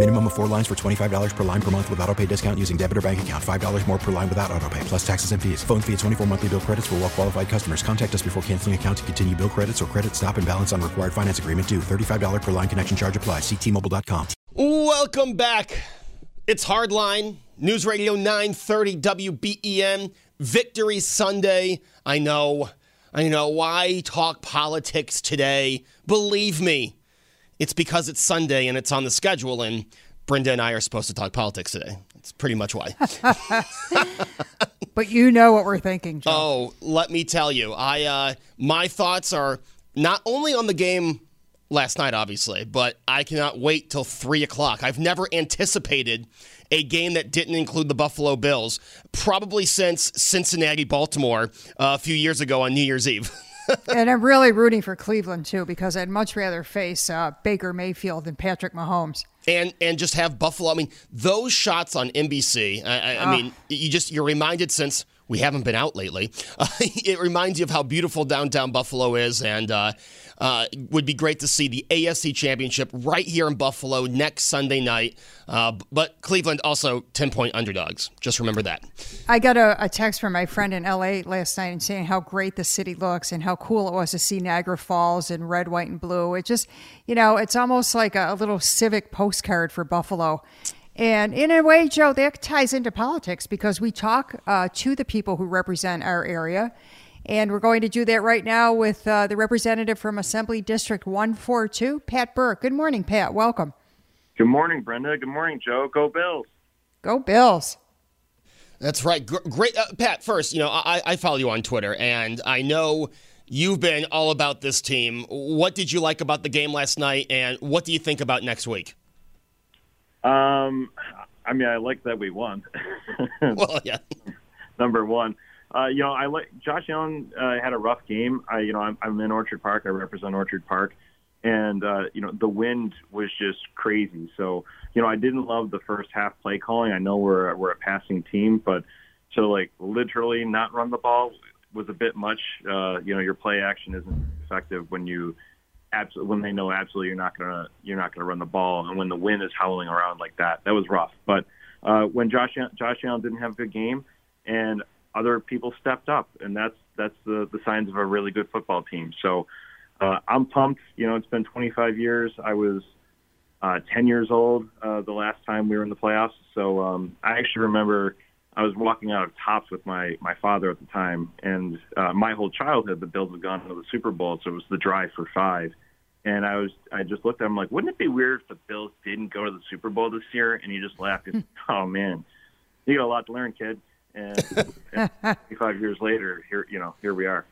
Minimum of four lines for $25 per line per month with auto pay discount using debit or bank account. $5 more per line without auto pay, plus taxes and fees. Phone fee at 24 monthly bill credits for well qualified customers. Contact us before canceling account to continue bill credits or credit stop and balance on required finance agreement due. $35 per line connection charge applies. Ctmobile.com. Welcome back. It's Hardline, News Radio 930 WBEN, Victory Sunday. I know, I know. Why talk politics today? Believe me, it's because it's Sunday and it's on the schedule, and Brenda and I are supposed to talk politics today. That's pretty much why. But you know what we're thinking, Joe. Oh, let me tell you, I uh, my thoughts are not only on the game last night, obviously, but I cannot wait till three o'clock. I've never anticipated a game that didn't include the Buffalo Bills, probably since Cincinnati, Baltimore, uh, a few years ago on New Year's Eve. and I'm really rooting for Cleveland too because I'd much rather face uh, Baker Mayfield than Patrick Mahomes. and and just have Buffalo. I mean, those shots on NBC. I, I, I mean, you just you're reminded since we haven't been out lately. Uh, it reminds you of how beautiful downtown Buffalo is, and uh, uh, would be great to see the AFC Championship right here in Buffalo next Sunday night. Uh, but Cleveland also ten point underdogs. Just remember that. I got a, a text from my friend in LA last night and saying how great the city looks and how cool it was to see Niagara Falls in red, white, and blue. It just, you know, it's almost like a, a little civic postcard for Buffalo. And in a way, Joe, that ties into politics because we talk uh, to the people who represent our area. And we're going to do that right now with uh, the representative from Assembly District 142, Pat Burke. Good morning, Pat. Welcome. Good morning, Brenda. Good morning, Joe. Go Bills. Go Bills. That's right. Great, uh, Pat. First, you know, I, I follow you on Twitter, and I know you've been all about this team. What did you like about the game last night, and what do you think about next week? Um, I mean, I like that we won. Well, yeah. Number one. Uh, you know, I like Josh Allen uh, had a rough game. I, you know, I'm, I'm in Orchard Park. I represent Orchard Park, and uh, you know, the wind was just crazy. So, you know, I didn't love the first half play calling. I know we're we're a passing team, but to like literally not run the ball was a bit much. Uh, you know, your play action isn't effective when you absolutely when they know absolutely you're not gonna you're not gonna run the ball, and when the wind is howling around like that, that was rough. But uh, when Josh Josh Allen didn't have a good game, and other people stepped up, and that's that's the the signs of a really good football team. So uh, I'm pumped. You know, it's been 25 years. I was uh, 10 years old uh, the last time we were in the playoffs. So um, I actually remember I was walking out of Tops with my my father at the time, and uh, my whole childhood the Bills had gone to the Super Bowl, so it was the drive for five. And I was I just looked at him like, wouldn't it be weird if the Bills didn't go to the Super Bowl this year? And he just laughed. He said, oh man, you got a lot to learn, kid. And, and 25 years later, here you know here we are.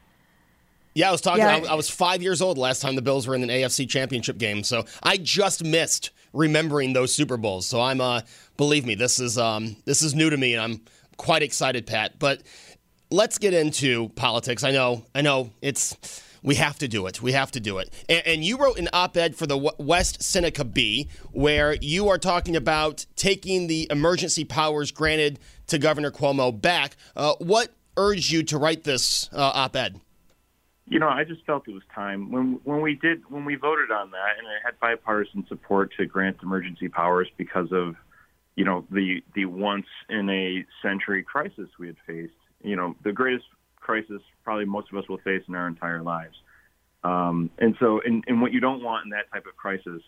Yeah, I was talking. Yeah. I, I was five years old last time the Bills were in an AFC Championship game, so I just missed remembering those Super Bowls. So I'm, uh, believe me, this is um, this is new to me, and I'm quite excited, Pat. But let's get into politics. I know, I know, it's we have to do it. We have to do it. And, and you wrote an op-ed for the West Seneca Bee, where you are talking about taking the emergency powers granted to Governor Cuomo back. Uh, what urged you to write this uh, op-ed? You know, I just felt it was time when when we did when we voted on that, and it had bipartisan support to grant emergency powers because of, you know, the the once in a century crisis we had faced. You know, the greatest crisis probably most of us will face in our entire lives. Um, and so, and, and what you don't want in that type of crisis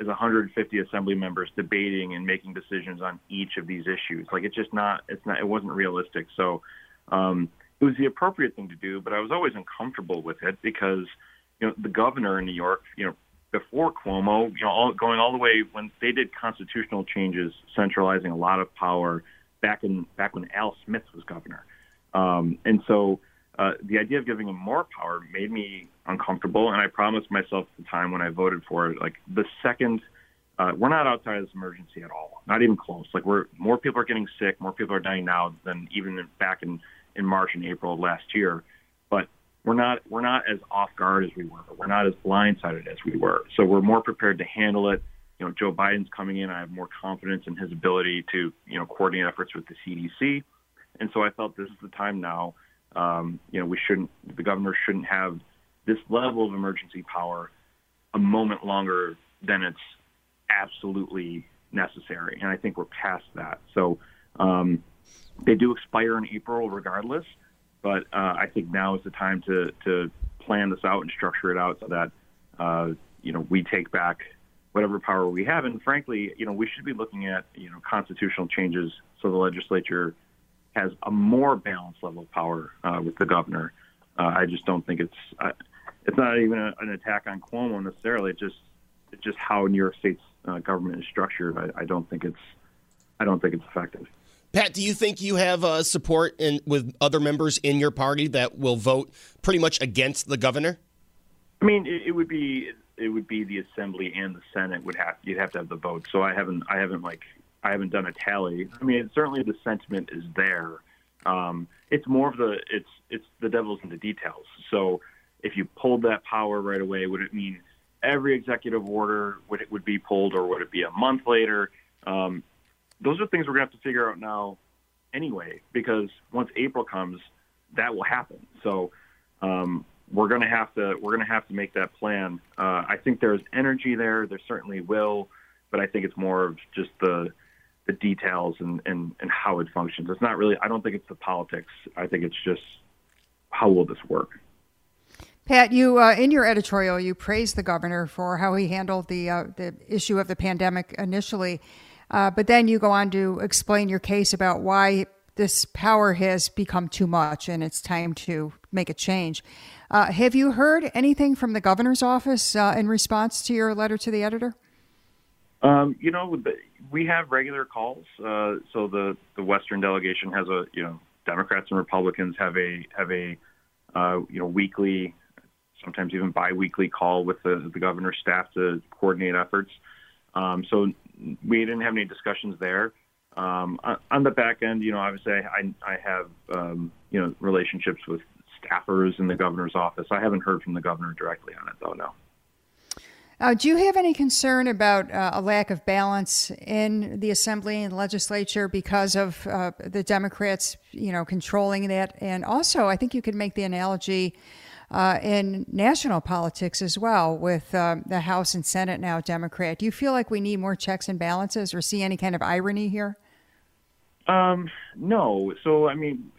is 150 assembly members debating and making decisions on each of these issues. Like it's just not, it's not, it wasn't realistic. So, um, it was the appropriate thing to do, but I was always uncomfortable with it because, you know, the governor in New York, you know, before Cuomo, you know, all, going all the way when they did constitutional changes, centralizing a lot of power back in back when Al Smith was governor, um, and so uh, the idea of giving him more power made me uncomfortable. And I promised myself at the time when I voted for it, like the second uh, we're not outside of this emergency at all, not even close. Like we're more people are getting sick, more people are dying now than even back in in March and April of last year. But we're not we're not as off guard as we were. We're not as blindsided as we were. So we're more prepared to handle it. You know, Joe Biden's coming in. I have more confidence in his ability to you know coordinate efforts with the CDC, and so I felt this is the time now. Um, you know, we shouldn't the governor shouldn't have this level of emergency power a moment longer than it's absolutely necessary. And I think we're past that. So um, they do expire in April regardless. But uh, I think now is the time to, to plan this out and structure it out so that, uh, you know, we take back whatever power we have. And frankly, you know, we should be looking at, you know, constitutional changes so the legislature has a more balanced level of power uh, with the governor. Uh, I just don't think it's, uh, it's not even a, an attack on Cuomo necessarily. It's just, it's just how New York State's uh, government is structured. I, I don't think it's, I don't think it's effective. Pat, do you think you have uh, support in, with other members in your party that will vote pretty much against the governor? I mean, it, it would be it would be the assembly and the senate would have you'd have to have the vote. So I haven't I haven't like I haven't done a tally. I mean, certainly the sentiment is there. Um, it's more of the it's it's the devil's in the details. So if you pulled that power right away, would it mean every executive order would it would be pulled, or would it be a month later? Um, those are things we're going to have to figure out now anyway, because once April comes, that will happen. So um, we're going to have to we're going to have to make that plan. Uh, I think there's energy there. There certainly will, but I think it's more of just the the details and, and, and how it functions. It's not really. I don't think it's the politics. I think it's just how will this work. Pat, you uh, in your editorial you praised the governor for how he handled the uh, the issue of the pandemic initially. Uh, but then you go on to explain your case about why this power has become too much and it's time to make a change. Uh, have you heard anything from the governor's office uh, in response to your letter to the editor? Um, you know, we have regular calls. Uh, so the, the Western delegation has a, you know, Democrats and Republicans have a have a uh, you know weekly, sometimes even biweekly call with the, the governor's staff to coordinate efforts. Um, so we didn't have any discussions there. Um, on the back end, you know, obviously I, I have, um, you know, relationships with staffers in the governor's office. I haven't heard from the governor directly on it, though, no. Uh, do you have any concern about uh, a lack of balance in the assembly and legislature because of uh, the Democrats, you know, controlling that? And also, I think you could make the analogy uh, in national politics as well, with um, the House and Senate now Democrat. Do you feel like we need more checks and balances, or see any kind of irony here? Um, no. So I mean,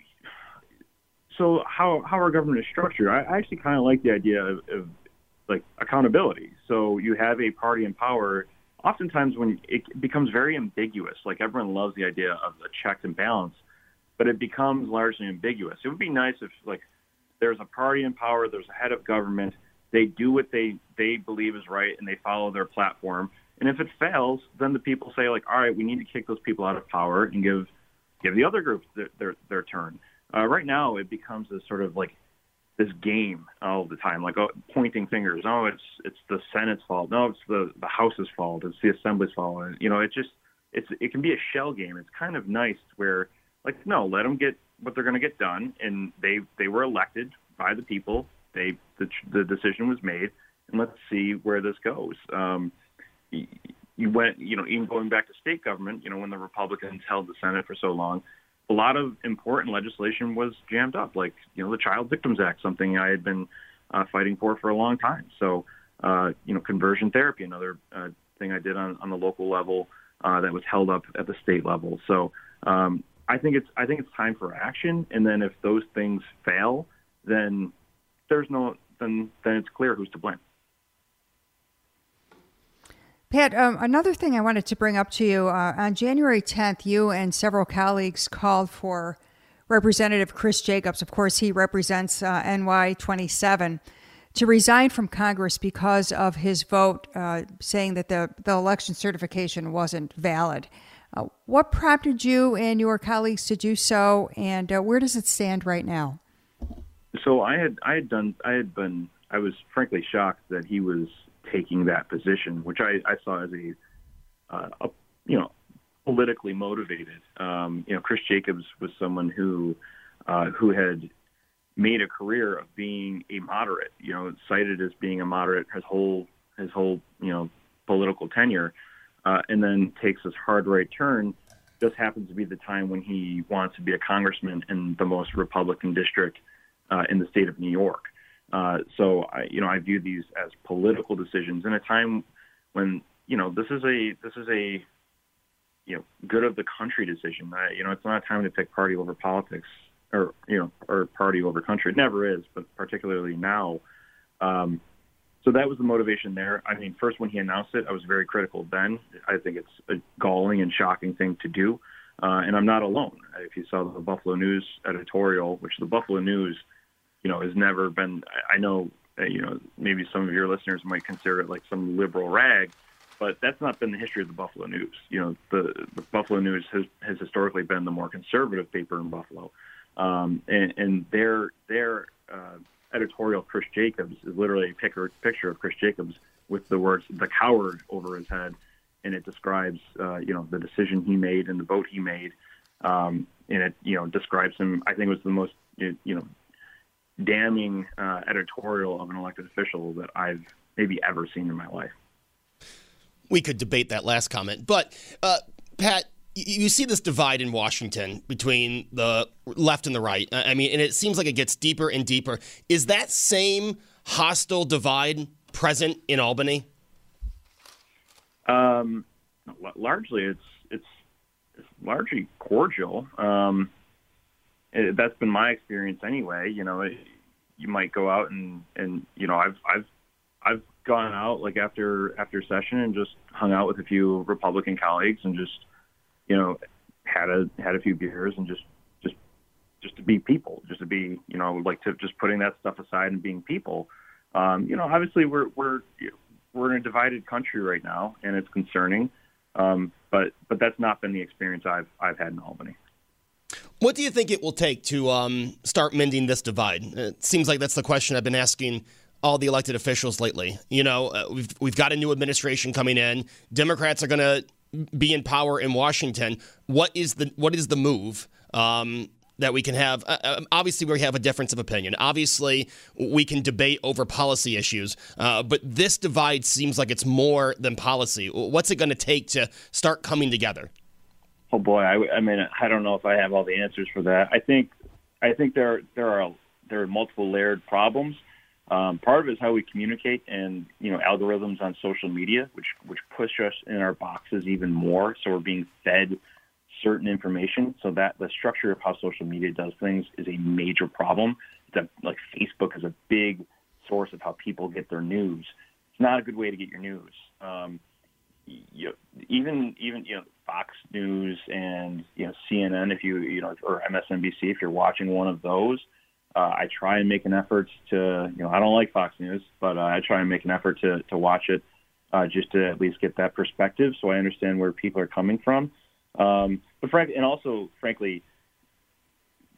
so how how our government is structured, I, I actually kind of like the idea of, of like accountability. So you have a party in power. Oftentimes, when it becomes very ambiguous, like everyone loves the idea of the checks and balance, but it becomes largely ambiguous. It would be nice if like there's a party in power, there's a head of government. They do what they they believe is right, and they follow their platform. And if it fails, then the people say like, all right, we need to kick those people out of power and give give the other groups their their, their turn. Uh, right now, it becomes this sort of like this game all the time, like oh, pointing fingers. Oh, it's it's the Senate's fault. No, it's the the House's fault. It's the Assembly's fault. And, you know, it just it's it can be a shell game. It's kind of nice where like no, let them get what they're going to get done, and they they were elected by the people. They the, the decision was made, and let's see where this goes. Um, you went, you know, even going back to state government, you know, when the Republicans held the Senate for so long, a lot of important legislation was jammed up, like you know the Child Victims Act, something I had been uh, fighting for for a long time. So, uh, you know, conversion therapy, another uh, thing I did on, on the local level uh, that was held up at the state level. So, um, I think it's I think it's time for action. And then if those things fail, then there's no then then it's clear who's to blame. Pat, um, another thing I wanted to bring up to you uh, on January 10th, you and several colleagues called for Representative Chris Jacobs. Of course, he represents uh, NY 27 to resign from Congress because of his vote uh, saying that the, the election certification wasn't valid. Uh, what prompted you and your colleagues to do so, and uh, where does it stand right now? So I had I had done I had been I was frankly shocked that he was taking that position, which I, I saw as a, uh, a you know politically motivated. Um, you know, Chris Jacobs was someone who uh, who had made a career of being a moderate. You know, cited as being a moderate his whole his whole you know political tenure, uh, and then takes this hard right turn. Just happens to be the time when he wants to be a congressman in the most Republican district uh, in the state of New York. Uh, so I, you know, I view these as political decisions in a time when you know this is a this is a you know good of the country decision. I, you know, it's not a time to pick party over politics or you know or party over country. It never is, but particularly now. Um, so that was the motivation there. I mean, first when he announced it, I was very critical. Then I think it's a galling and shocking thing to do, uh, and I'm not alone. If you saw the Buffalo News editorial, which the Buffalo News you know, has never been. I know, uh, you know, maybe some of your listeners might consider it like some liberal rag, but that's not been the history of the Buffalo News. You know, the, the Buffalo News has has historically been the more conservative paper in Buffalo, um, and, and their their uh, editorial, Chris Jacobs, is literally a picture of Chris Jacobs with the words "the coward" over his head, and it describes, uh, you know, the decision he made and the vote he made. Um, and it, you know, describes him. I think it was the most, you know, damning uh, editorial of an elected official that I've maybe ever seen in my life. We could debate that last comment, but uh, Pat, you see this divide in Washington between the left and the right. I mean, and it seems like it gets deeper and deeper. Is that same hostile divide present in Albany? Um, largely, it's it's, it's largely cordial. Um, it, that's been my experience anyway. You know, it, you might go out and and you know I've I've I've gone out like after after session and just hung out with a few Republican colleagues and just you know had a had a few beers and just just just to be people, just to be you know like to just putting that stuff aside and being people. Um, you know, obviously we're we're we're in a divided country right now, and it's concerning. Um, but but that's not been the experience I've I've had in Albany. What do you think it will take to um, start mending this divide? It seems like that's the question I've been asking all the elected officials lately. You know, uh, we've we've got a new administration coming in. Democrats are going to be in power in Washington. What is the what is the move um, that we can have? Uh, uh obviously, we have a difference of opinion. Obviously, we can debate over policy issues. Uh, but this divide seems like it's more than policy. What's it going to take to start coming together? Oh boy, I, I mean, I don't know if I have all the answers for that. I think, I think there there are there are multiple layered problems. Um, part of it is how we communicate, and you know, algorithms on social media, which which push us in our boxes even more. So we're being fed certain information. So that the structure of how social media does things is a major problem. That like Facebook is a big source of how people get their news. It's not a good way to get your news. Um, you know, even even you know Fox News and you know CNN if you you know or MSNBC if you're watching one of those, uh, I try and make an effort to you know I don't like Fox News, but uh, I try and make an effort to to watch it uh, just to at least get that perspective so I understand where people are coming from. Um, but frank and also frankly,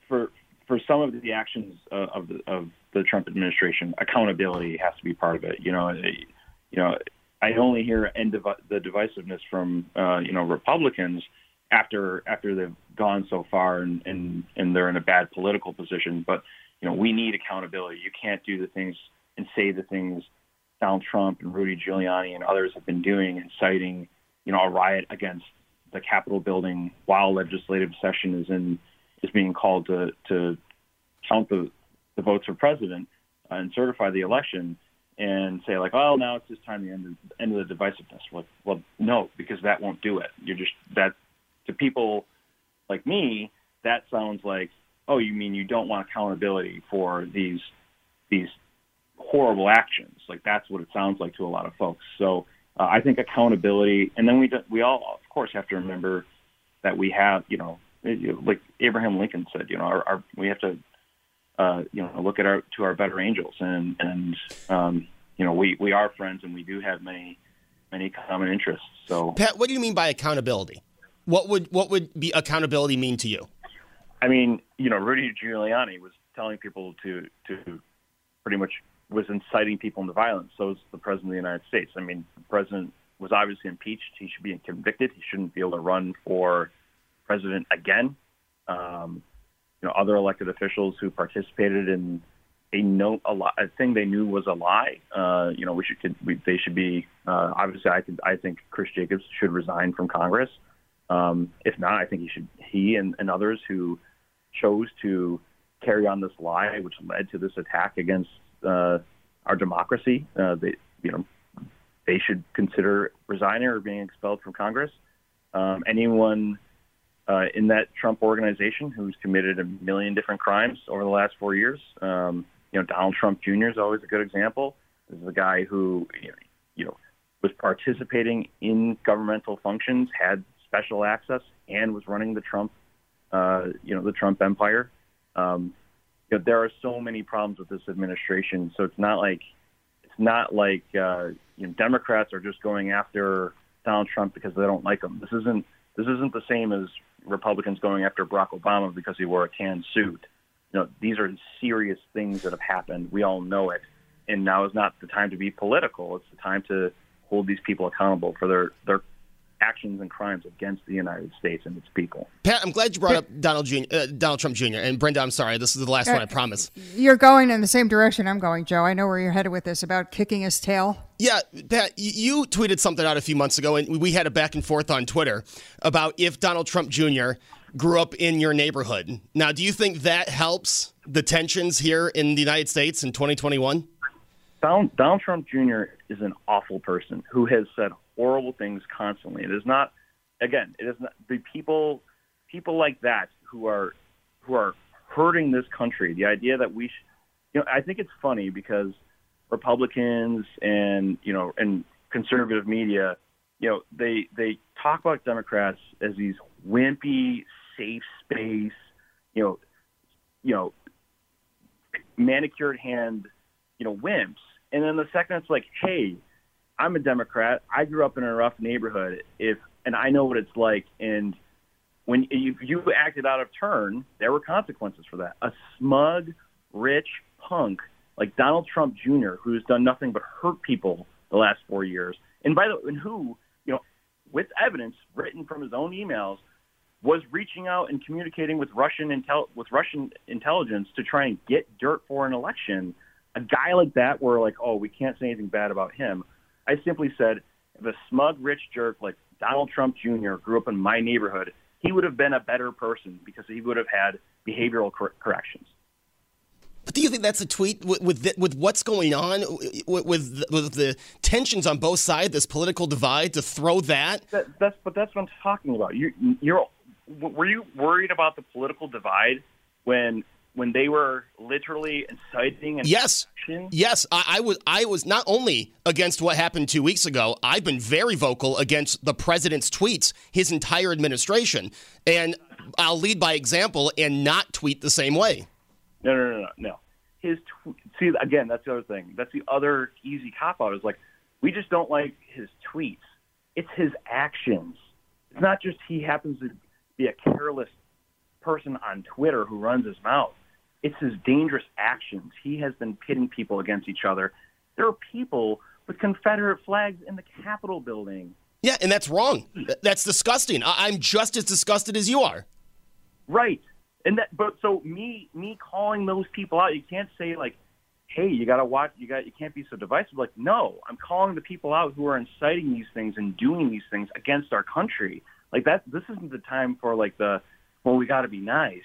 for for some of the actions uh, of the of the Trump administration, accountability has to be part of it. You know, you know I only hear end the divisiveness from uh, you know Republicans after after they've gone so far and, and and they're in a bad political position. But you know we need accountability. You can't do the things and say the things Donald Trump and Rudy Giuliani and others have been doing, inciting you know a riot against the Capitol building while legislative session is in is being called to to count the the votes for president uh, and certify the election and say like, oh, now it's just time to end the end of the divisiveness. Well, well, no, because that won't do it. You're just that to people like me, that sounds like, oh, you mean you don't want accountability for these these horrible actions? Like that's what it sounds like to a lot of folks. So uh, I think accountability, and then we do, we all of course have to remember that we have, you know, like Abraham Lincoln said, you know, our, our we have to uh, you know, look at our to our better angels, and and um, you know, we we are friends, and we do have many many common interests. So, Pat, what do you mean by accountability? What would what would be accountability mean to you? I mean, you know, Rudy Giuliani was telling people to to pretty much was inciting people into violence. So is the president of the United States. I mean, the president was obviously impeached. He should be convicted. He shouldn't be able to run for president again. Um, you know, other elected officials who participated in a no a, lot, a thing they knew was a lie. Uh, you know, we should we, they should be uh, obviously. I think I think Chris Jacobs should resign from Congress. Um, if not, I think he should. He and, and others who chose to carry on this lie, which led to this attack against uh, our democracy, uh, they you know they should consider resigning or being expelled from Congress. Um, anyone uh, in that Trump organization who's committed a million different crimes over the last four years. Um, you know, Donald Trump Jr. is always a good example. This is a guy who, you know, was participating in governmental functions, had special access, and was running the Trump, uh, you know, the Trump empire. Um, you know, there are so many problems with this administration. So it's not like it's not like uh, you know Democrats are just going after Donald Trump because they don't like him. This isn't this isn't the same as Republicans going after Barack Obama because he wore a tan suit. You know, these are serious things that have happened. We all know it, and now is not the time to be political. It's the time to hold these people accountable for their their actions and crimes against the United States and its people. Pat, I'm glad you brought up Donald Jr., uh, Donald Trump Jr. And Brenda, I'm sorry, this is the last uh, one, I promise. You're going in the same direction I'm going, Joe. I know where you're headed with this about kicking his tail. Yeah, Pat, you tweeted something out a few months ago, and we had a back and forth on Twitter about if Donald Trump Jr. grew up in your neighborhood. Now, do you think that helps the tensions here in the United States in 2021? Donald, Donald Trump Jr. is an awful person who has said horrible things constantly. It is not, again, it is not the people, people like that who are, who are hurting this country. The idea that we, sh- you know, I think it's funny because Republicans and you know and conservative media, you know, they they talk about Democrats as these wimpy, safe space, you know, you know, manicured hand, you know, wimps. And then the second it's like, hey, I'm a Democrat. I grew up in a rough neighborhood. If and I know what it's like. And when you, you acted out of turn, there were consequences for that. A smug, rich punk like Donald Trump Jr., who's done nothing but hurt people the last four years, and by the and who you know, with evidence written from his own emails, was reaching out and communicating with Russian intel with Russian intelligence to try and get dirt for an election. A guy like that, where like, oh, we can't say anything bad about him. I simply said, if a smug rich jerk like Donald Trump Jr. grew up in my neighborhood, he would have been a better person because he would have had behavioral cor- corrections. But do you think that's a tweet with with, with what's going on with, with, with the tensions on both sides, this political divide, to throw that? that? That's but that's what I'm talking about. You you're were you worried about the political divide when when they were literally inciting and yes. yes. I, I, was i was not only against what happened two weeks ago i've been very vocal against the president's tweets his entire administration. And i'll lead by example and not tweet the same way. No no no no no. His tw- see again that's the other thing. That's the other easy cop out is like we just don't like his tweets. It's his actions. It's not just he happens to be a careless person on twitter who runs his mouth it's his dangerous actions. He has been pitting people against each other. There are people with Confederate flags in the Capitol building. Yeah, and that's wrong. That's disgusting. I- am just as disgusted as you are. Right. And that but so me me calling those people out, you can't say like, hey, you gotta watch you got you can't be so divisive. Like, no, I'm calling the people out who are inciting these things and doing these things against our country. Like that this isn't the time for like the well, we gotta be nice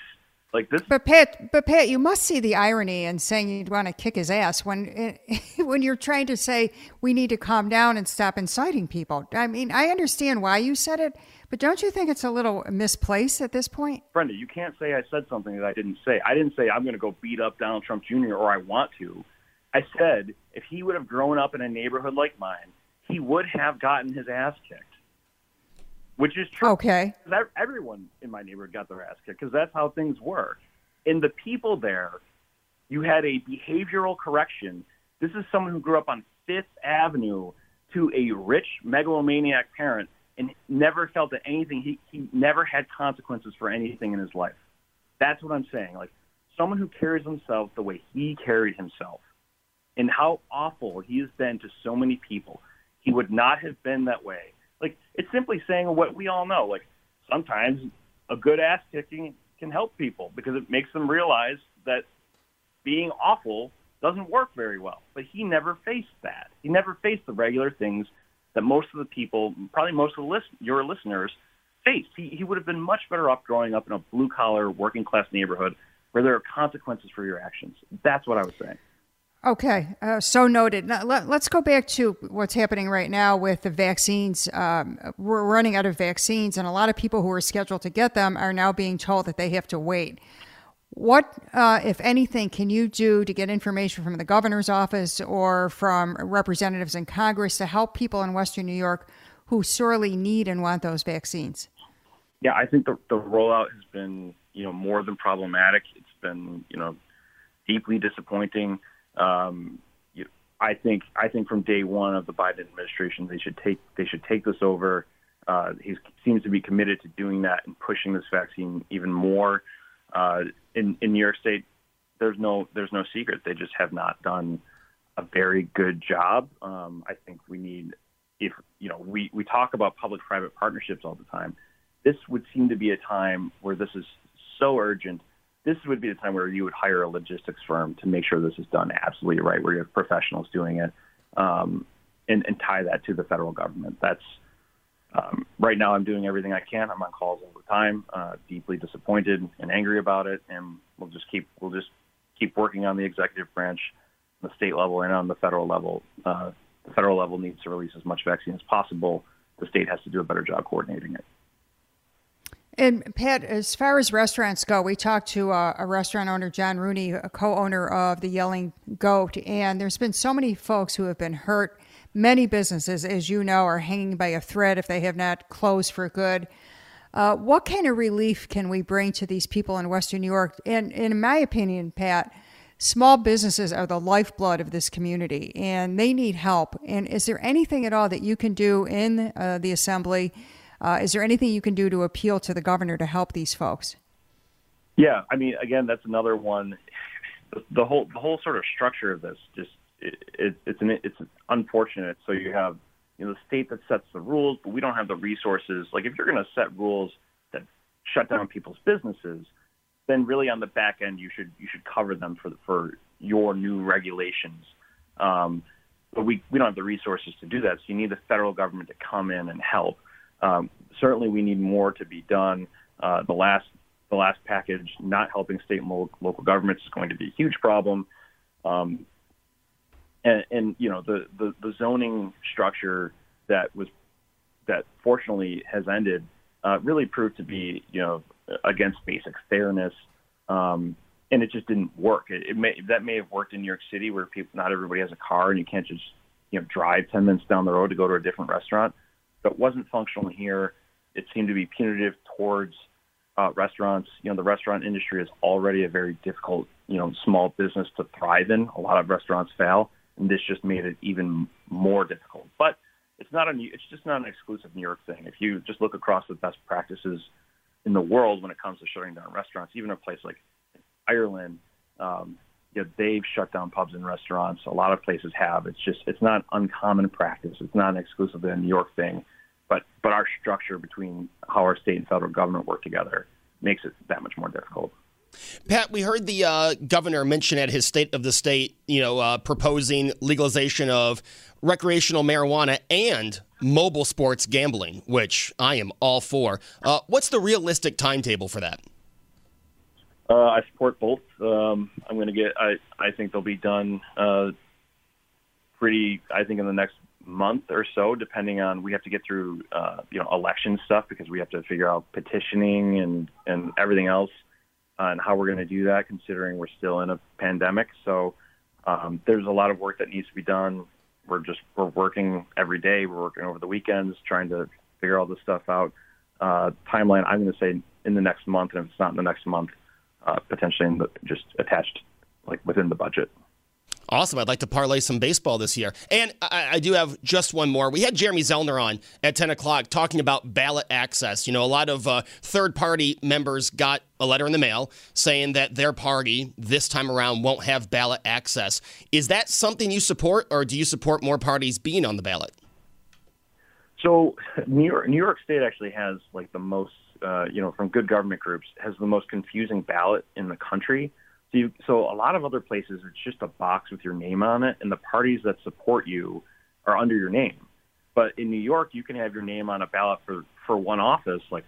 like this. But Pat, but Pat, you must see the irony in saying you'd want to kick his ass when when you're trying to say we need to calm down and stop inciting people. I mean, I understand why you said it, but don't you think it's a little misplaced at this point? Brenda, you can't say I said something that I didn't say. I didn't say I'm going to go beat up Donald Trump Jr. or I want to. I said if he would have grown up in a neighborhood like mine, he would have gotten his ass kicked which is true. Okay. Everyone in my neighborhood got their ass kicked because that's how things were. And the people there You had a behavioral correction. This is someone who grew up on Fifth Avenue to a rich megalomaniac parent and never felt that anything he, he never had consequences for anything in his life. That's what I'm saying. Like someone who carries himself the way he carried himself and how awful he has been to so many people. He would not have been that way. It's simply saying what we all know. Like sometimes a good ass kicking can help people because it makes them realize that being awful doesn't work very well. But he never faced that. He never faced the regular things that most of the people, probably most of the list, your listeners, faced. He, he would have been much better off growing up in a blue collar, working class neighborhood where there are consequences for your actions. That's what I was saying. Okay, uh, so noted. Now, let, us go back to what's happening right now with the vaccines. Um, we're running out of vaccines, and a lot of people who are scheduled to get them are now being told that they have to wait. What, uh, if anything, can you do to get information from the governor's office or from representatives in Congress to help people in Western New York who sorely need and want those vaccines? Yeah, I think the, the rollout has been, you know, more than problematic. It's been, you know, deeply disappointing. Um, you, I think I think from day one of the Biden administration, they should take they should take this over. Uh, he seems to be committed to doing that and pushing this vaccine even more. Uh, in in New York State, there's no there's no secret. They just have not done a very good job. Um, I think we need if you know we we talk about public-private partnerships all the time. This would seem to be a time where this is so urgent. This would be the time where you would hire a logistics firm to make sure this is done absolutely right, where you have professionals doing it, um, and, and tie that to the federal government. That's um, right now, I'm doing everything I can. I'm on calls all the time, uh, deeply disappointed and angry about it, and we'll just keep we'll just keep working on the executive branch, the state level, and on the federal level. Uh, the federal level needs to release as much vaccine as possible. The state has to do a better job coordinating it. And Pat, as far as restaurants go, we talked to uh, a restaurant owner, John Rooney, a co-owner of the Yelling Goat, and there's been so many folks who have been hurt Many businesses, as you know, are hanging by a thread if they have not closed for good. Uh, what kind of relief can we bring to these people in Western New York? And, and in my opinion, Pat, small businesses are the lifeblood of this community and they need help. And is there anything at all that you can do in uh, the assembly? Uh, is there anything you can do to appeal to the governor to help these folks? Yeah, I mean, again, that's another one. The, whole the whole sort of structure of this just it, it's an, it's unfortunate. So you have you know the state that sets the rules, but we don't have the resources. Like if you're going to set rules that shut down people's businesses, then really on the back end you should you should cover them for for your new regulations. Um, but we we don't have the resources to do that. So you need the federal government to come in and help. Um, certainly, we need more to be done. Uh, the last the last package not helping state and local, local governments is going to be a huge problem. Um, and, and you know the, the the zoning structure that was that fortunately has ended uh, really proved to be you know against basic fairness, um, and it just didn't work. It, it may that may have worked in New York City where people not everybody has a car and you can't just you know drive ten minutes down the road to go to a different restaurant. But wasn't functional here. It seemed to be punitive towards uh, restaurants. You know the restaurant industry is already a very difficult you know small business to thrive in. A lot of restaurants fail and this just made it even more difficult. But it's not a it's just not an exclusive New York thing. If you just look across the best practices in the world when it comes to shutting down restaurants, even a place like Ireland, um, you know, they've shut down pubs and restaurants. A lot of places have. It's just it's not uncommon practice. It's not an exclusively a New York thing, but but our structure between how our state and federal government work together makes it that much more difficult. Pat, we heard the uh, governor mention at his State of the State, you know, uh, proposing legalization of recreational marijuana and mobile sports gambling, which I am all for. Uh, what's the realistic timetable for that? Uh, I support both. Um, I'm going to get. I I think they'll be done uh, pretty. I think in the next month or so, depending on we have to get through uh, you know election stuff because we have to figure out petitioning and and everything else on how we're going to do that, considering we're still in a pandemic. So um, there's a lot of work that needs to be done. We're just we're working every day. We're working over the weekends, trying to figure all this stuff out. Uh, timeline, I'm going to say in the next month, and if it's not in the next month, uh, potentially the, just attached like within the budget. Awesome. I'd like to parlay some baseball this year. And I, I, do have just one more. We had Jeremy Zellner on at 10 o'clock talking about ballot access. You know, a lot of uh, third party members got a letter in the mail saying that their party this time around won't have ballot access. Is that something you support, or do you support more parties being on the ballot? So, New York, New York State actually has like the most, uh, you know, from good government groups, has the most confusing ballot in the country. So, you, so a lot of other places, it's just a box with your name on it, and the parties that support you are under your name. But in New York, you can have your name on a ballot for for one office like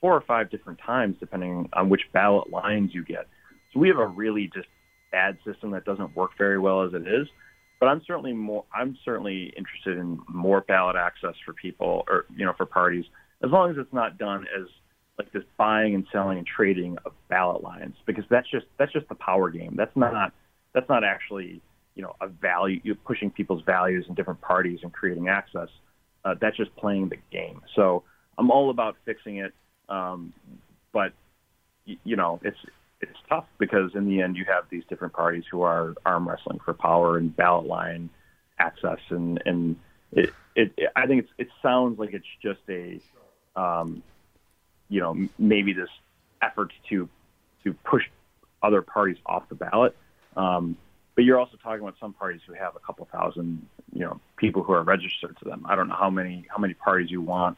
four or five different times, depending on which ballot lines you get. So we have a really just bad system that doesn't work very well as it is. But I'm certainly more I'm certainly interested in more ballot access for people or you know for parties as long as it's not done as like this buying and selling and trading of ballot lines because that's just that's just the power game. That's not that's not actually you know a value you're pushing people's values in different parties and creating access. Uh, that's just playing the game. So I'm all about fixing it, um, but y- you know it's it's tough because in the end you have these different parties who are arm wrestling for power and ballot line access and and it, it, it I think it's it sounds like it's just a um, you know, maybe this effort to to push other parties off the ballot. Um, but you're also talking about some parties who have a couple thousand, you know, people who are registered to them. I don't know how many how many parties you want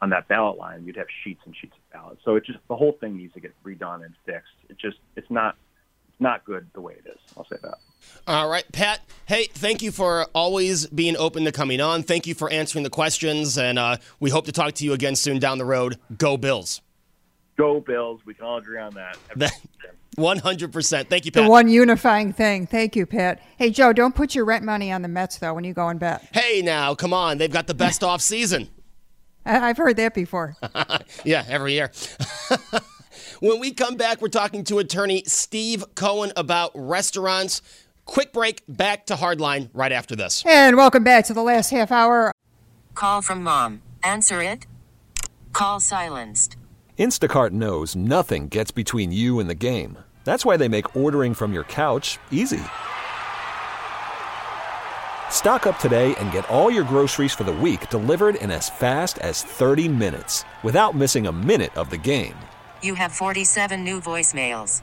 on that ballot line. You'd have sheets and sheets of ballots. So it just the whole thing needs to get redone and fixed. It just it's not it's not good the way it is. I'll say that. All right, Pat. Hey, thank you for always being open to coming on. Thank you for answering the questions, and uh, we hope to talk to you again soon down the road. Go Bills. Go Bills. We can all agree on that. One hundred percent. Thank you, Pat. The one unifying thing. Thank you, Pat. Hey, Joe, don't put your rent money on the Mets though when you go and bet. Hey, now, come on. They've got the best off season. I've heard that before. yeah, every year. when we come back, we're talking to attorney Steve Cohen about restaurants. Quick break, back to Hardline right after this. And welcome back to the last half hour. Call from mom. Answer it. Call silenced. Instacart knows nothing gets between you and the game. That's why they make ordering from your couch easy. Stock up today and get all your groceries for the week delivered in as fast as 30 minutes without missing a minute of the game. You have 47 new voicemails.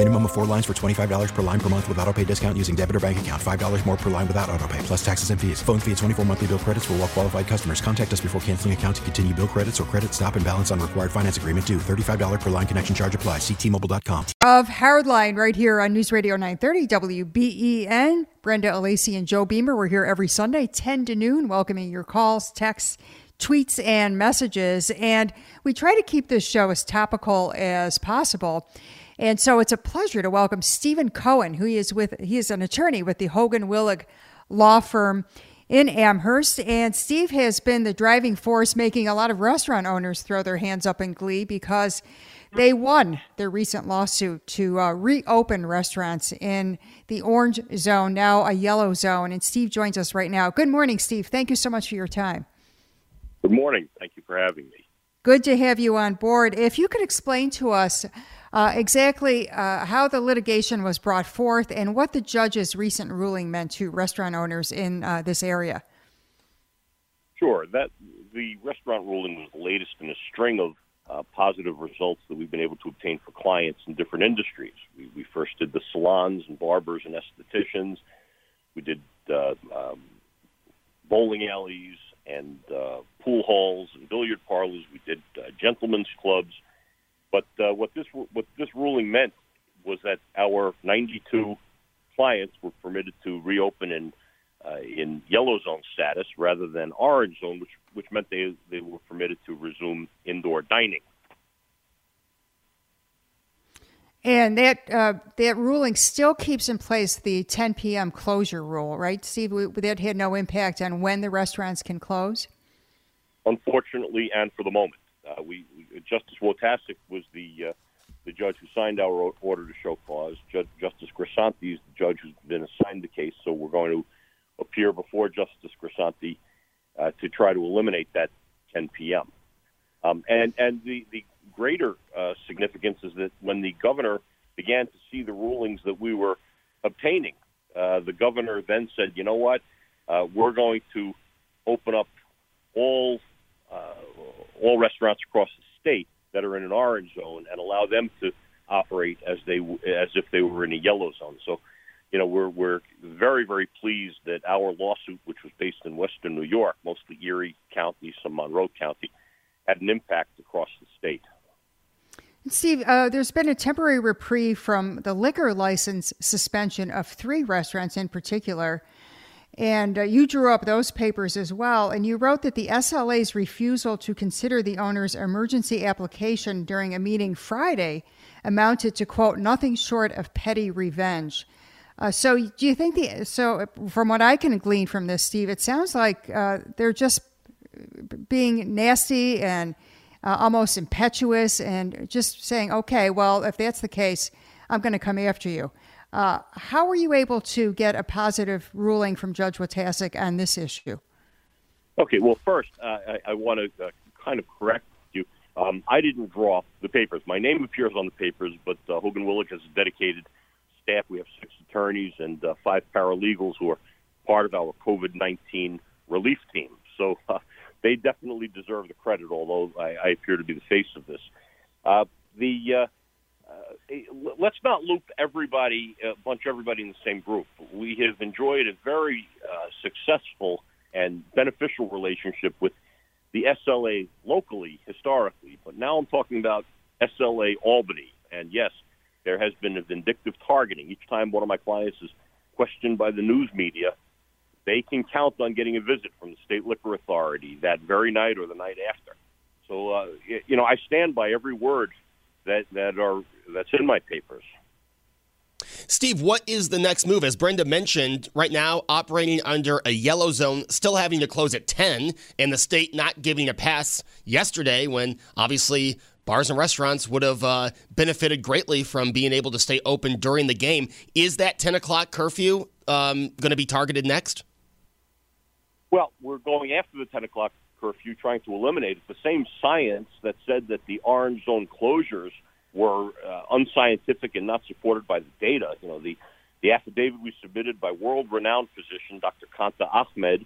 Minimum of four lines for $25 per line per month with auto pay discount using debit or bank account. $5 more per line without auto pay, plus taxes and fees. Phone fee at 24 monthly bill credits for all well qualified customers. Contact us before canceling account to continue bill credits or credit stop and balance on required finance agreement due. $35 per line connection charge applies. Ctmobile.com. Of Hardline right here on News Radio 930 WBEN. Brenda Alesii and Joe Beamer. We're here every Sunday, 10 to noon, welcoming your calls, texts, tweets, and messages. And we try to keep this show as topical as possible. And so it's a pleasure to welcome Stephen Cohen, who is with he is an attorney with the Hogan Willig law firm in Amherst. And Steve has been the driving force making a lot of restaurant owners throw their hands up in glee because they won their recent lawsuit to uh, reopen restaurants in the orange zone, now a yellow zone. And Steve joins us right now. Good morning, Steve. Thank you so much for your time. Good morning. Thank you for having me. Good to have you on board. If you could explain to us uh, exactly uh, how the litigation was brought forth and what the judge's recent ruling meant to restaurant owners in uh, this area. Sure. That the restaurant ruling was the latest in a string of uh, positive results that we've been able to obtain for clients in different industries. We, we first did the salons and barbers and estheticians. We did uh, um, bowling alleys and uh, pool halls and billiard parlors. We did gentlemen's clubs. But uh, what this what this ruling meant was that our 92 clients were permitted to reopen in uh, in yellow zone status rather than orange zone, which which meant they they were permitted to resume indoor dining. And that uh, that ruling still keeps in place the 10 p.m. closure rule, right, Steve? That had no impact on when the restaurants can close. Unfortunately, and for the moment, uh, we, we, Justice Wojtaszek was the uh, the judge who signed our order to show cause. Judge, Justice Grisanti is the judge who's been assigned the case, so we're going to appear before Justice Grisanti uh, to try to eliminate that 10 p.m. Um, and and the the greater uh, significance is that when the governor began to see the rulings that we were obtaining, uh, the governor then said, "You know what? Uh, we're going to open up all uh, all restaurants across the state that are in an orange zone and allow them to operate as they as if they were in a yellow zone." So. You know, we're we're very very pleased that our lawsuit, which was based in Western New York, mostly Erie County, some Monroe County, had an impact across the state. Steve, uh, there's been a temporary reprieve from the liquor license suspension of three restaurants in particular. And uh, you drew up those papers as well. And you wrote that the SLA's refusal to consider the owner's emergency application during a meeting Friday amounted to, quote, nothing short of petty revenge. Uh, so, do you think the, so from what I can glean from this, Steve, it sounds like uh, they're just being nasty and uh, almost impetuous and just saying, okay, well, if that's the case, I'm going to come after you. Uh, how were you able to get a positive ruling from Judge Wojtaszek on this issue? Okay, well, first, uh, I, I, want to uh, kind of correct you. Um, I didn't draw the papers. My name appears on the papers, but uh, Hogan Willig has a dedicated staff. We have six attorneys and uh, five paralegals who are part of our COVID 19 relief team. So uh, they definitely deserve the credit, although I, I appear to be the face of this. The uh, uh, let's not loop everybody, uh, bunch everybody in the same group. We have enjoyed a very uh, successful and beneficial relationship with the SLA locally, historically, but now I'm talking about SLA Albany. And yes, there has been a vindictive targeting. Each time one of my clients is questioned by the news media, they can count on getting a visit from the state liquor authority that very night or the night after. So, uh, you know, I stand by every word that that that's in my papers. Steve, what is the next move? As Brenda mentioned, right now operating under a yellow zone, still having to close at 10, and the state not giving a pass yesterday when obviously bars and restaurants would have uh, benefited greatly from being able to stay open during the game. Is that 10 o'clock curfew um, going to be targeted next? Well, we're going after the 10 o'clock curfew, trying to eliminate it. The same science that said that the orange zone closures were uh, unscientific and not supported by the data. You know, the, the affidavit we submitted by world-renowned physician Dr. Qanta Ahmed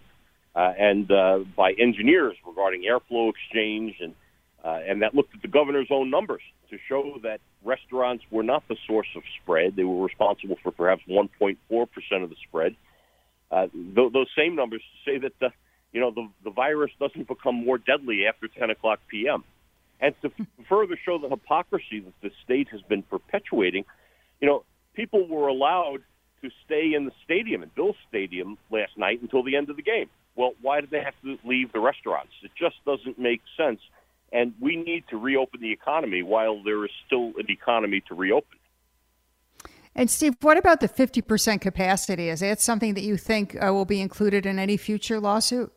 uh, and uh, by engineers regarding airflow exchange and uh, and that looked at the governor's own numbers to show that restaurants were not the source of spread. They were responsible for perhaps 1.4% of the spread. Uh, th- those same numbers say that the, you know the, the virus doesn't become more deadly after 10 o'clock p.m. And to further show the hypocrisy that the state has been perpetuating, you know, people were allowed to stay in the stadium, in Bills Stadium, last night until the end of the game. Well, why did they have to leave the restaurants? It just doesn't make sense. And we need to reopen the economy while there is still an economy to reopen. And Steve, what about the 50% capacity? Is that something that you think uh, will be included in any future lawsuit?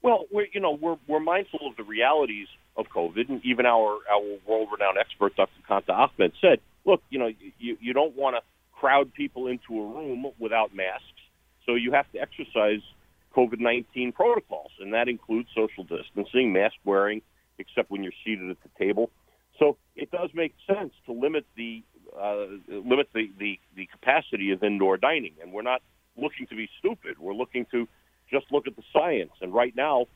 Well, we're, you know, we're, we're mindful of the realities of COVID, and even our, our world-renowned expert, Dr. Qanta Ahmed, said, look, you know, you, you don't want to crowd people into a room without masks, so you have to exercise COVID 19 protocols, and that includes social distancing, mask wearing, except when you're seated at the table. So it does make sense to limit the uh, limit the, the, the capacity of indoor dining, and we're not looking to be stupid. We're looking to just look at the science. And right now,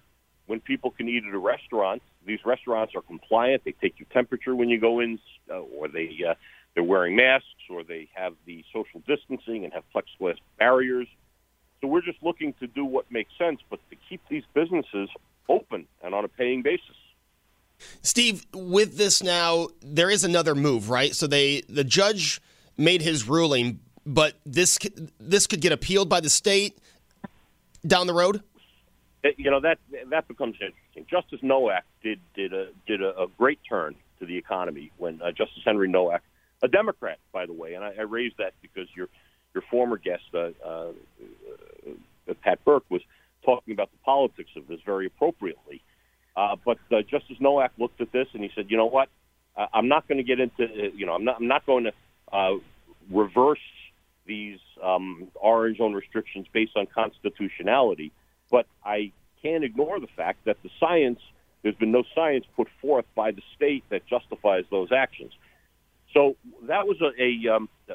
when people can eat at a restaurant, these restaurants are compliant. They take your temperature when you go in, uh, or they uh, they're wearing masks, or they have the social distancing and have plexiglass barriers. So we're just looking to do what makes sense, but to keep these businesses open and on a paying basis. Steve, with this now, there is another move, right? So they the judge made his ruling, but this this could get appealed by the state down the road. You know that that becomes interesting. Justice Nowak did did a did a, a great turn to the economy when uh, Justice Henry Nowak, a Democrat, by the way, and I, I raised that because your your former guest uh, uh, uh Pat Burke was talking about the politics of this very appropriately. Uh, but uh, Justice Nowak looked at this and he said, "You know what? I'm not going to get into. You know, I'm not. I'm not going to reverse these um, orange zone restrictions based on constitutionality. But I can't ignore the fact that the science. There's been no science put forth by the state that justifies those actions. So that was a a, um, uh,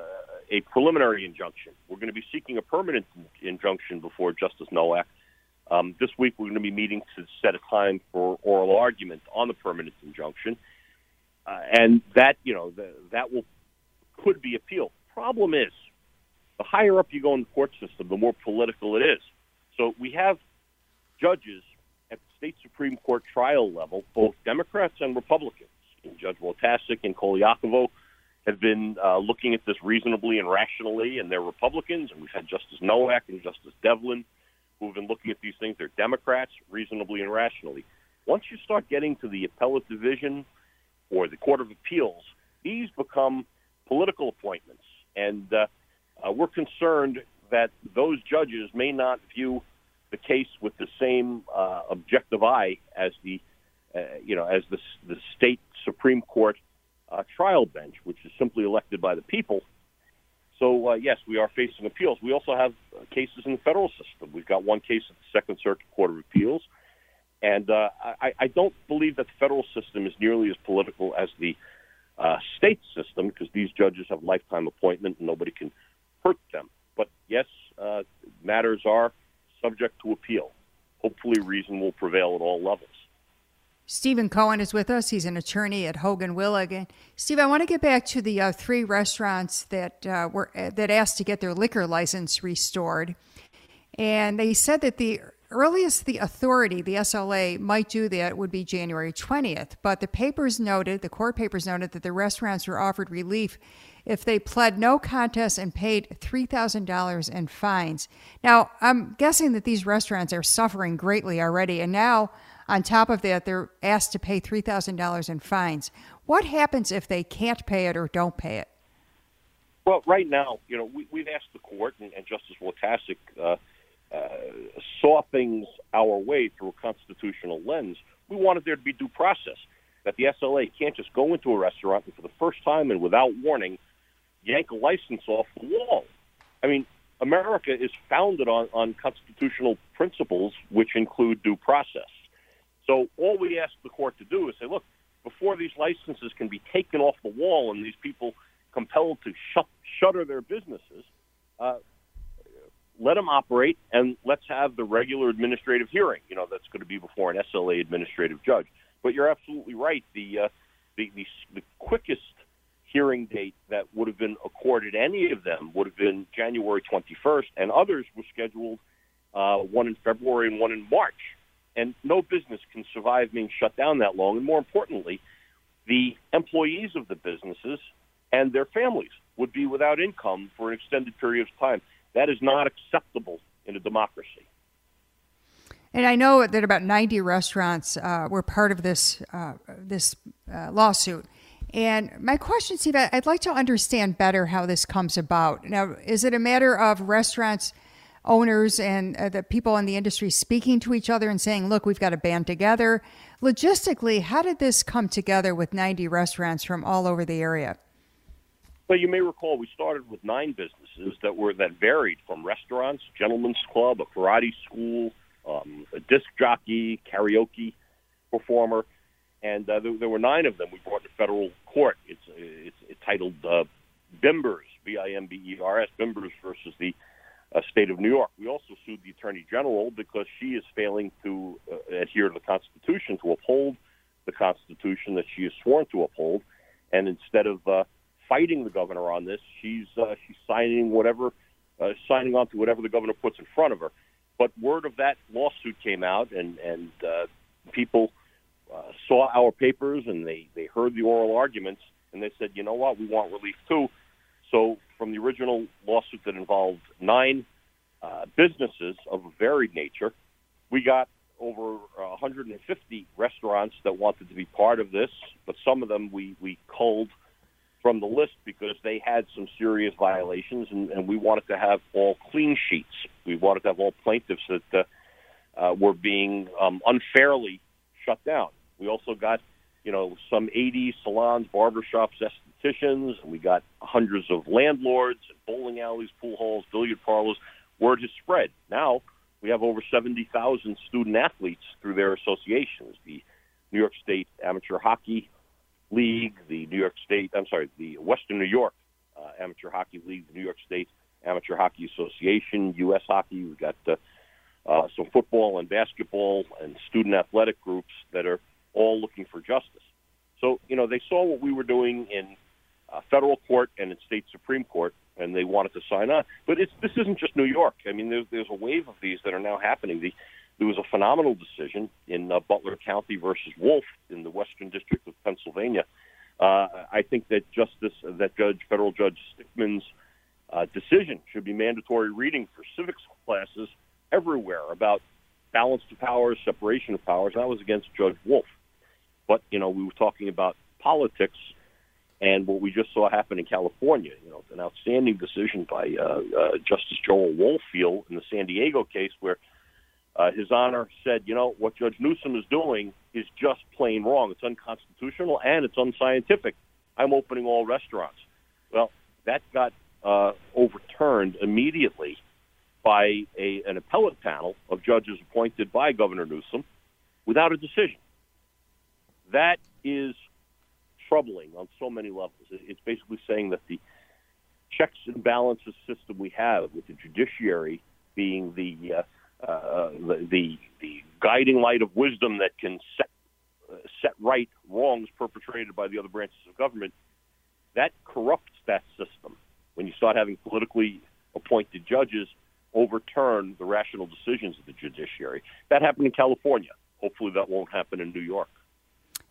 a preliminary injunction. We're going to be seeking a permanent injunction before Justice Nowak." Um, this week, we're going to be meeting to set a time for oral argument on the permanent injunction, uh, and that you know the, that will could be appealed. Problem is, the higher up you go in the court system, the more political it is. So we have judges at the state supreme court trial level, both Democrats and Republicans. and Judge Wojtaszek and Colaiacovo have been uh, looking at this reasonably and rationally, and they're Republicans. And we've had Justice Nowak and Justice Devlin who have been looking at these things. They're Democrats, reasonably and rationally. Once you start getting to the appellate division or the Court of Appeals, these become political appointments. And uh, uh, we're concerned that those judges may not view the case with the same uh, objective eye as the, uh, you know, as the, the state Supreme Court uh, trial bench, which is simply elected by the people so, uh, yes, we are facing appeals. We also have uh, cases in the federal system. We've got one case at the Second Circuit Court of Appeals. And uh, I, I don't believe that the federal system is nearly as political as the state system because these judges have lifetime appointment and nobody can hurt them. But yes, matters are subject to appeal. Hopefully, reason will prevail at all levels. Stephen Cohen is with us. He's an attorney at Hogan Willig. And Steve, I want to get back to the uh, three restaurants that uh, were uh, that asked to get their liquor license restored, and they said that the earliest the authority, the SLA, might do that would be January 20th. But the papers noted, the court papers noted that the restaurants were offered relief if they pled no contest and paid $3,000 in fines. Now, I'm guessing that these restaurants are suffering greatly already, and now on top of that, they're asked to pay $3,000 in fines. What happens if they can't pay it or don't pay it? Well, right now, you know, we, we've asked the court, and, and Justice Wojtaszek uh, uh, saw things our way through a constitutional lens. We wanted there to be due process, that the SLA can't just go into a restaurant and for the first time and without warning yank a license off the wall. I mean, America is founded on, on constitutional principles which include due process. So all we ask the court to do is say, look, before these licenses can be taken off the wall and these people compelled to shut, shutter their businesses, uh, let them operate and let's have the regular administrative hearing. You know, that's going to be before an SLA administrative judge. But you're absolutely right. The uh, the, the, the quickest hearing date that would have been accorded any of them would have been January 21st, and others were scheduled uh, one in February and one in March. And no business can survive being shut down that long. And more importantly, the employees of the businesses and their families would be without income for an extended period of time. That is not acceptable in a democracy. And I know that about 90 restaurants uh, were part of this uh, this uh, lawsuit. And my question, Steve, I'd like to understand better how this comes about. Now, is it a matter of restaurants owners and uh, the people in the industry speaking to each other and saying, "Look, we've got to band together"? Logistically, how did this come together with 90 restaurants from all over the area? Well, you may recall we started with nine businesses that were that varied from restaurants, gentlemen's club, a karate school, um, a disc jockey, karaoke performer, and uh, there, there, were nine of them we brought to federal court. It's it's, it's titled uh, Bimbers, B-I-M-B-E-R-S, Bimbers versus the uh, state of New York. We also sued the Attorney General because she is failing to uh, adhere to the Constitution, to uphold the Constitution that she is sworn to uphold, and instead of uh, fighting the governor on this. She's uh, she's signing whatever, uh, signing on to whatever the governor puts in front of her. But word of that lawsuit came out, and and uh, people uh, saw our papers and they they heard the oral arguments, and they said, you know what, we want relief too. So from the original lawsuit that involved nine uh, businesses of a varied nature, we got over 150 restaurants that wanted to be part of this, but some of them we we culled from the list because they had some serious violations, and, and we wanted to have all clean sheets. We wanted to have all plaintiffs that uh, uh, were being um, unfairly shut down. We also got, you know, some 80 salons, barbershops, estheticians, and we got hundreds of landlords, bowling alleys, pool halls, billiard parlors. Word has spread. Now we have over 70,000 student athletes through their associations. The New York State Amateur Hockey League, the New York State, I'm sorry, the Western New York uh, Amateur Hockey League, the New York State Amateur Hockey Association, U.S. Hockey. We've got uh, uh, some football and basketball and student athletic groups that are all looking for justice. So, you know, they saw what we were doing in uh, federal court and in state Supreme Court, and they wanted to sign on. But it's, this isn't just New York. I mean, there's, there's a wave of these that are now happening. The, there was a phenomenal decision in uh, Butler County versus Wolf in the Western District of Pennsylvania. Uh, I think that Justice, that Judge, Federal Judge Stickman's uh, decision should be mandatory reading for civics classes everywhere about balance of powers, separation of powers. That was against Judge Wolf. But, you know, we were talking about politics and what we just saw happen in California. You know, an outstanding decision by uh, uh, Justice Joel Wohlfeil in the San Diego case where – uh, His Honor said, you know, what Judge Newsom is doing is just plain wrong. It's unconstitutional and it's unscientific. I'm opening all restaurants. Well, that got uh, overturned immediately by a, an appellate panel of judges appointed by Governor Newsom without a decision. That is troubling on so many levels. It's basically saying that the checks and balances system we have with the judiciary being the uh, uh, the, the the guiding light of wisdom that can set uh, set right wrongs perpetrated by the other branches of government, that corrupts that system. When you start having politically appointed judges overturn the rational decisions of the judiciary, that happened in California. Hopefully, that won't happen in New York.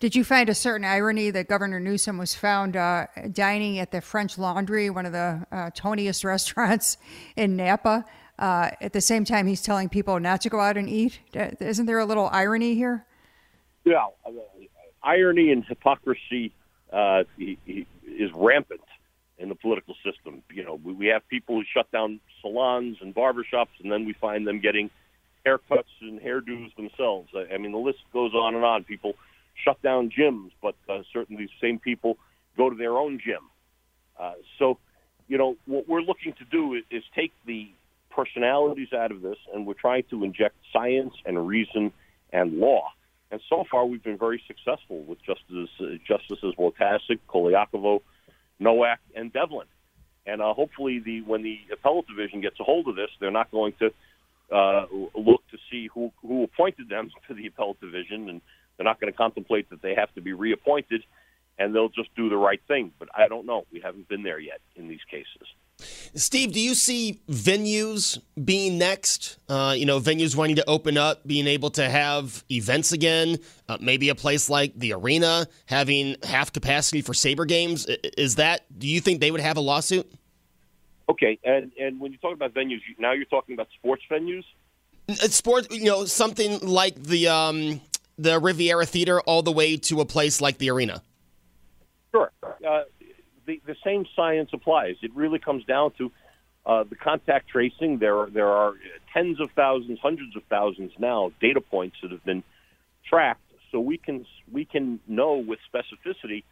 Did you find a certain irony that Governor Newsom was found uh, dining at the French Laundry, one of the uh, toniest restaurants in Napa? Uh, at the same time, he's telling people not to go out and eat. Isn't there a little irony here? Yeah, uh, irony and hypocrisy uh, is rampant in the political system. You know, we, we have people who shut down salons and barbershops, and then we find them getting haircuts and hairdos themselves. I, I mean, the list goes on and on. People shut down gyms, but uh, certainly these same people go to their own gym. Uh, so, you know, what we're looking to do is, is take the personalities out of this, and we're trying to inject science and reason and law. And so far, we've been very successful with Justices, uh, Justices Wojtaszek, Colaiacovo, Nowak, and Devlin. And uh, hopefully, the when the appellate division gets a hold of this, they're not going to uh, look to see who who appointed them to the appellate division, and they're not going to contemplate that they have to be reappointed. and they'll just do the right thing. But I don't know. We haven't been there yet in these cases. Steve, do you see venues being next? Uh, you know, venues wanting to open up, being able to have events again. Uh, maybe a place like the arena having half capacity for Sabre games. Is that? Do you think they would have a lawsuit? Okay, and and when you talk about venues, now you're talking about sports venues. Sports, you know, something like the um, the Riviera Theater, all the way to a place like the arena. Sure. Uh, the, the same science applies. It really comes down to uh, the contact tracing. There are, there are tens of thousands, hundreds of thousands now data points that have been tracked, so we can we can know with specificity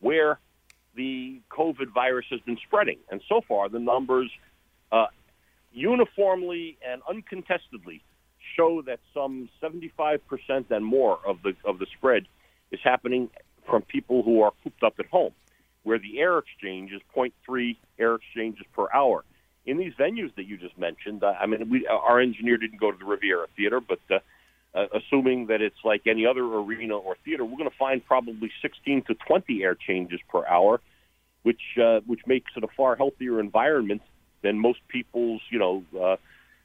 where the COVID virus has been spreading. And so far, the numbers uh, uniformly and uncontestedly show that some 75% and more of the of the spread is happening from people who are cooped up at home where the air exchange is 0.3 air exchanges per hour. In these venues that you just mentioned, uh, I mean, we, our engineer didn't go to the Riviera Theater, but uh, uh, assuming that it's like any other arena or theater, we're going to find probably 16 to 20 air changes per hour, which uh, which makes it a far healthier environment than most people's, you know, uh,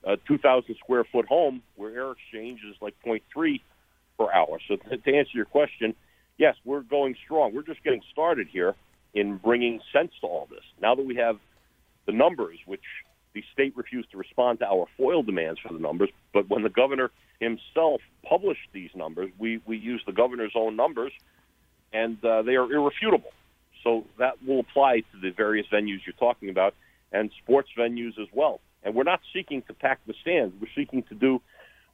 uh, 2,000 square foot home where air exchange is like 0.3 per hour. So to answer your question, yes, we're going strong. We're just getting started here in bringing sense to all this. Now that we have the numbers, which the state refused to respond to our FOIL demands for the numbers, but when the governor himself published these numbers, we, we used the governor's own numbers, and uh, they are irrefutable. So that will apply to the various venues you're talking about and sports venues as well. And we're not seeking to pack the stands. We're seeking to do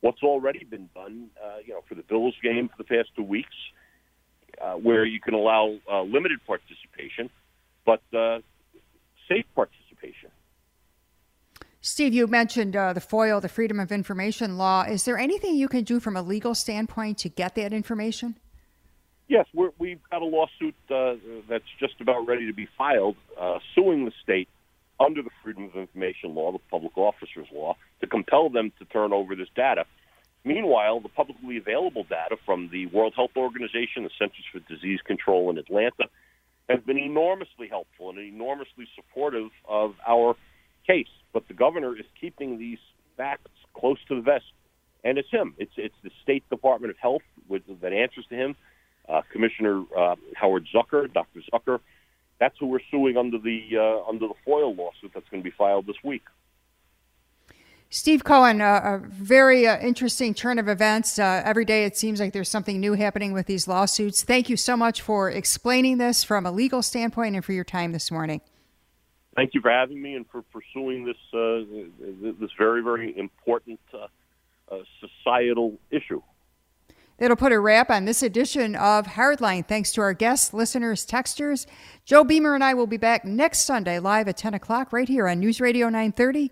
what's already been done, uh, you know, for the Bills game for the past two weeks, uh, where you can allow uh, limited participation, but uh, safe participation. Steve, you mentioned uh, the FOIL, the Freedom of Information Law. Is there anything you can do from a legal standpoint to get that information? Yes, we have got a lawsuit uh, that's just about ready to be filed, uh, suing the state under the Freedom of Information Law, the Public Officers Law, to compel them to turn over this data. Meanwhile, the publicly available data from the World Health Organization, the Centers for Disease Control in Atlanta, has been enormously helpful and enormously supportive of our case. But the governor is keeping these facts close to the vest, and it's him. It's it's the State Department of Health with, that answers to him. Uh, Commissioner uh, Howard Zucker, Dr. Zucker, that's who we're suing under the uh, under the FOIL lawsuit that's going to be filed this week. Steve Cohen, uh, a very uh, interesting turn of events. Uh, every day it seems like there's something new happening with these lawsuits. Thank you so much for explaining this from a legal standpoint and for your time this morning. Thank you for having me and for pursuing this uh, this very very important uh, uh, societal issue. That'll put a wrap on this edition of Hardline. Thanks to our guests, listeners, texters. Joe Beamer and I will be back next Sunday live at 10 o'clock right here on News Radio 930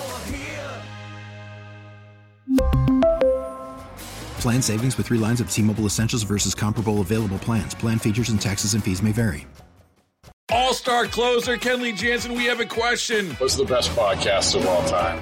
Plan savings with 3 lines of T-Mobile Essentials versus comparable available plans. Plan features and taxes and fees may vary. All-star closer Kenley Jansen, we have a question. What's the best podcast of all time?